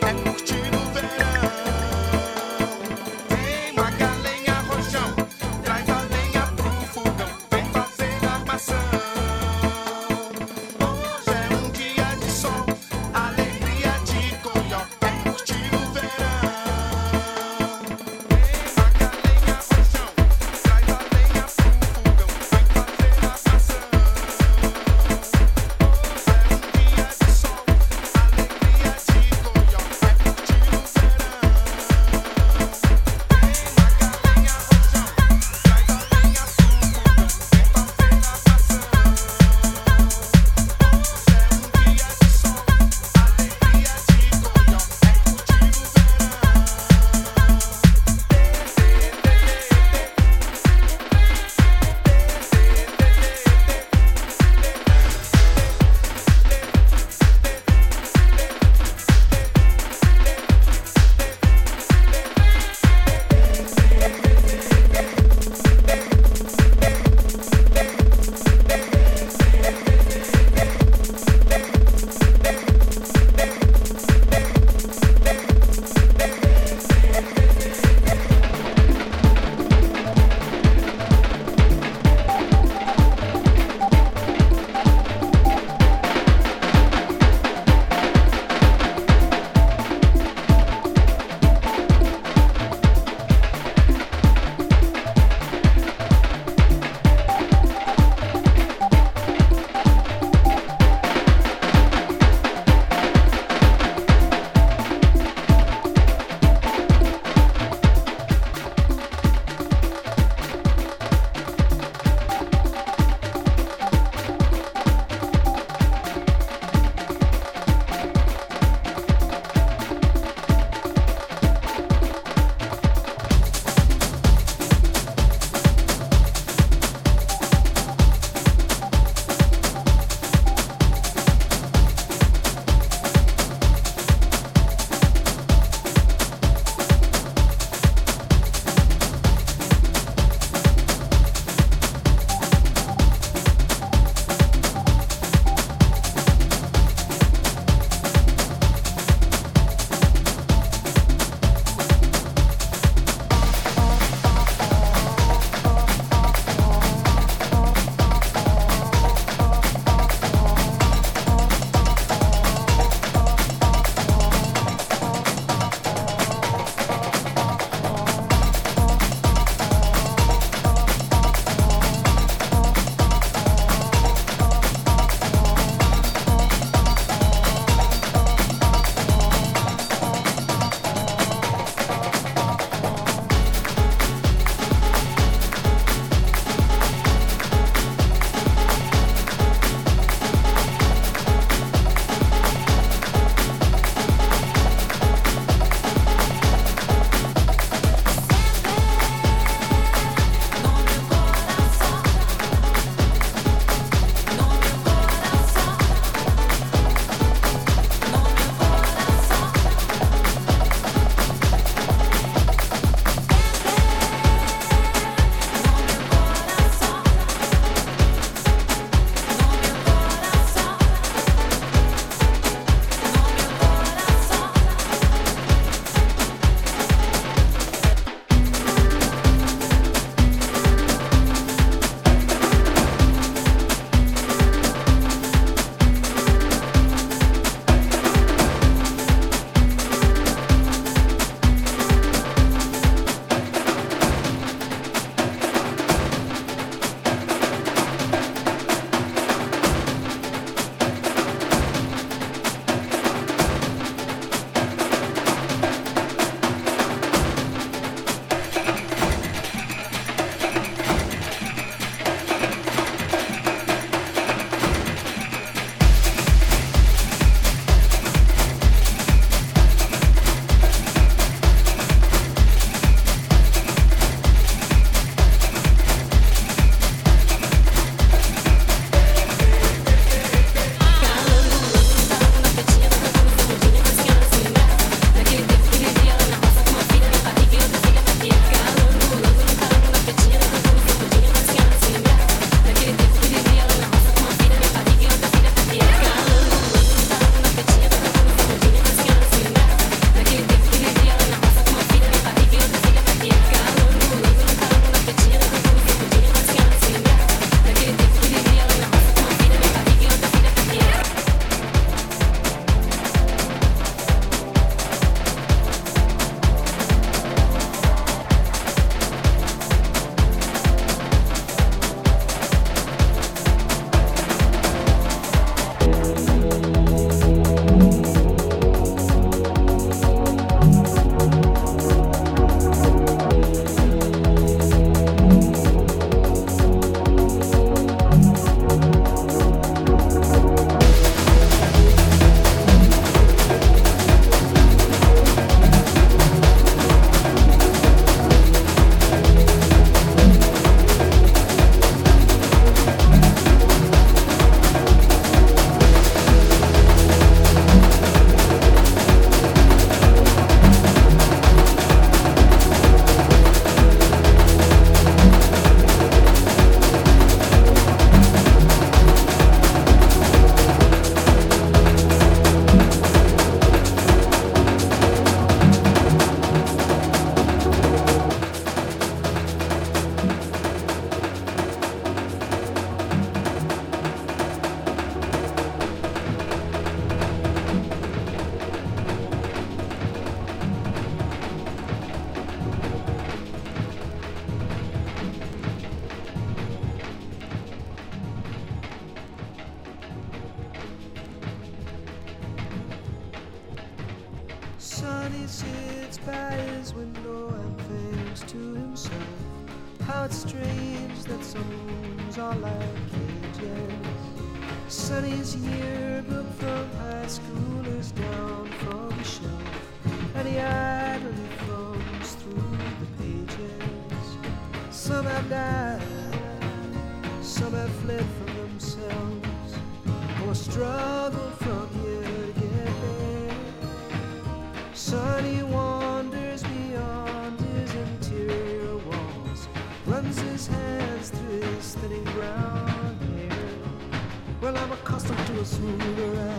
надад мөхч sits by his window and thinks to himself How it's strange that some rooms are like cages Sonny's yearbook from high school is down from the shelf And he idly thumbs through the pages. Some have died, some have fled from themselves Or struggled a smoother.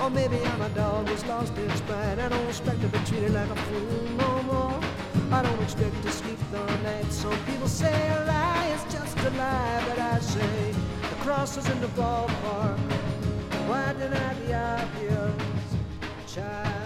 Or maybe I'm a dog who's lost its pride. I don't expect to be treated like a fool no more. I don't expect to sleep the night. Some people say a lie is just a lie, but I say the cross is in the ballpark. Why deny the obvious, child?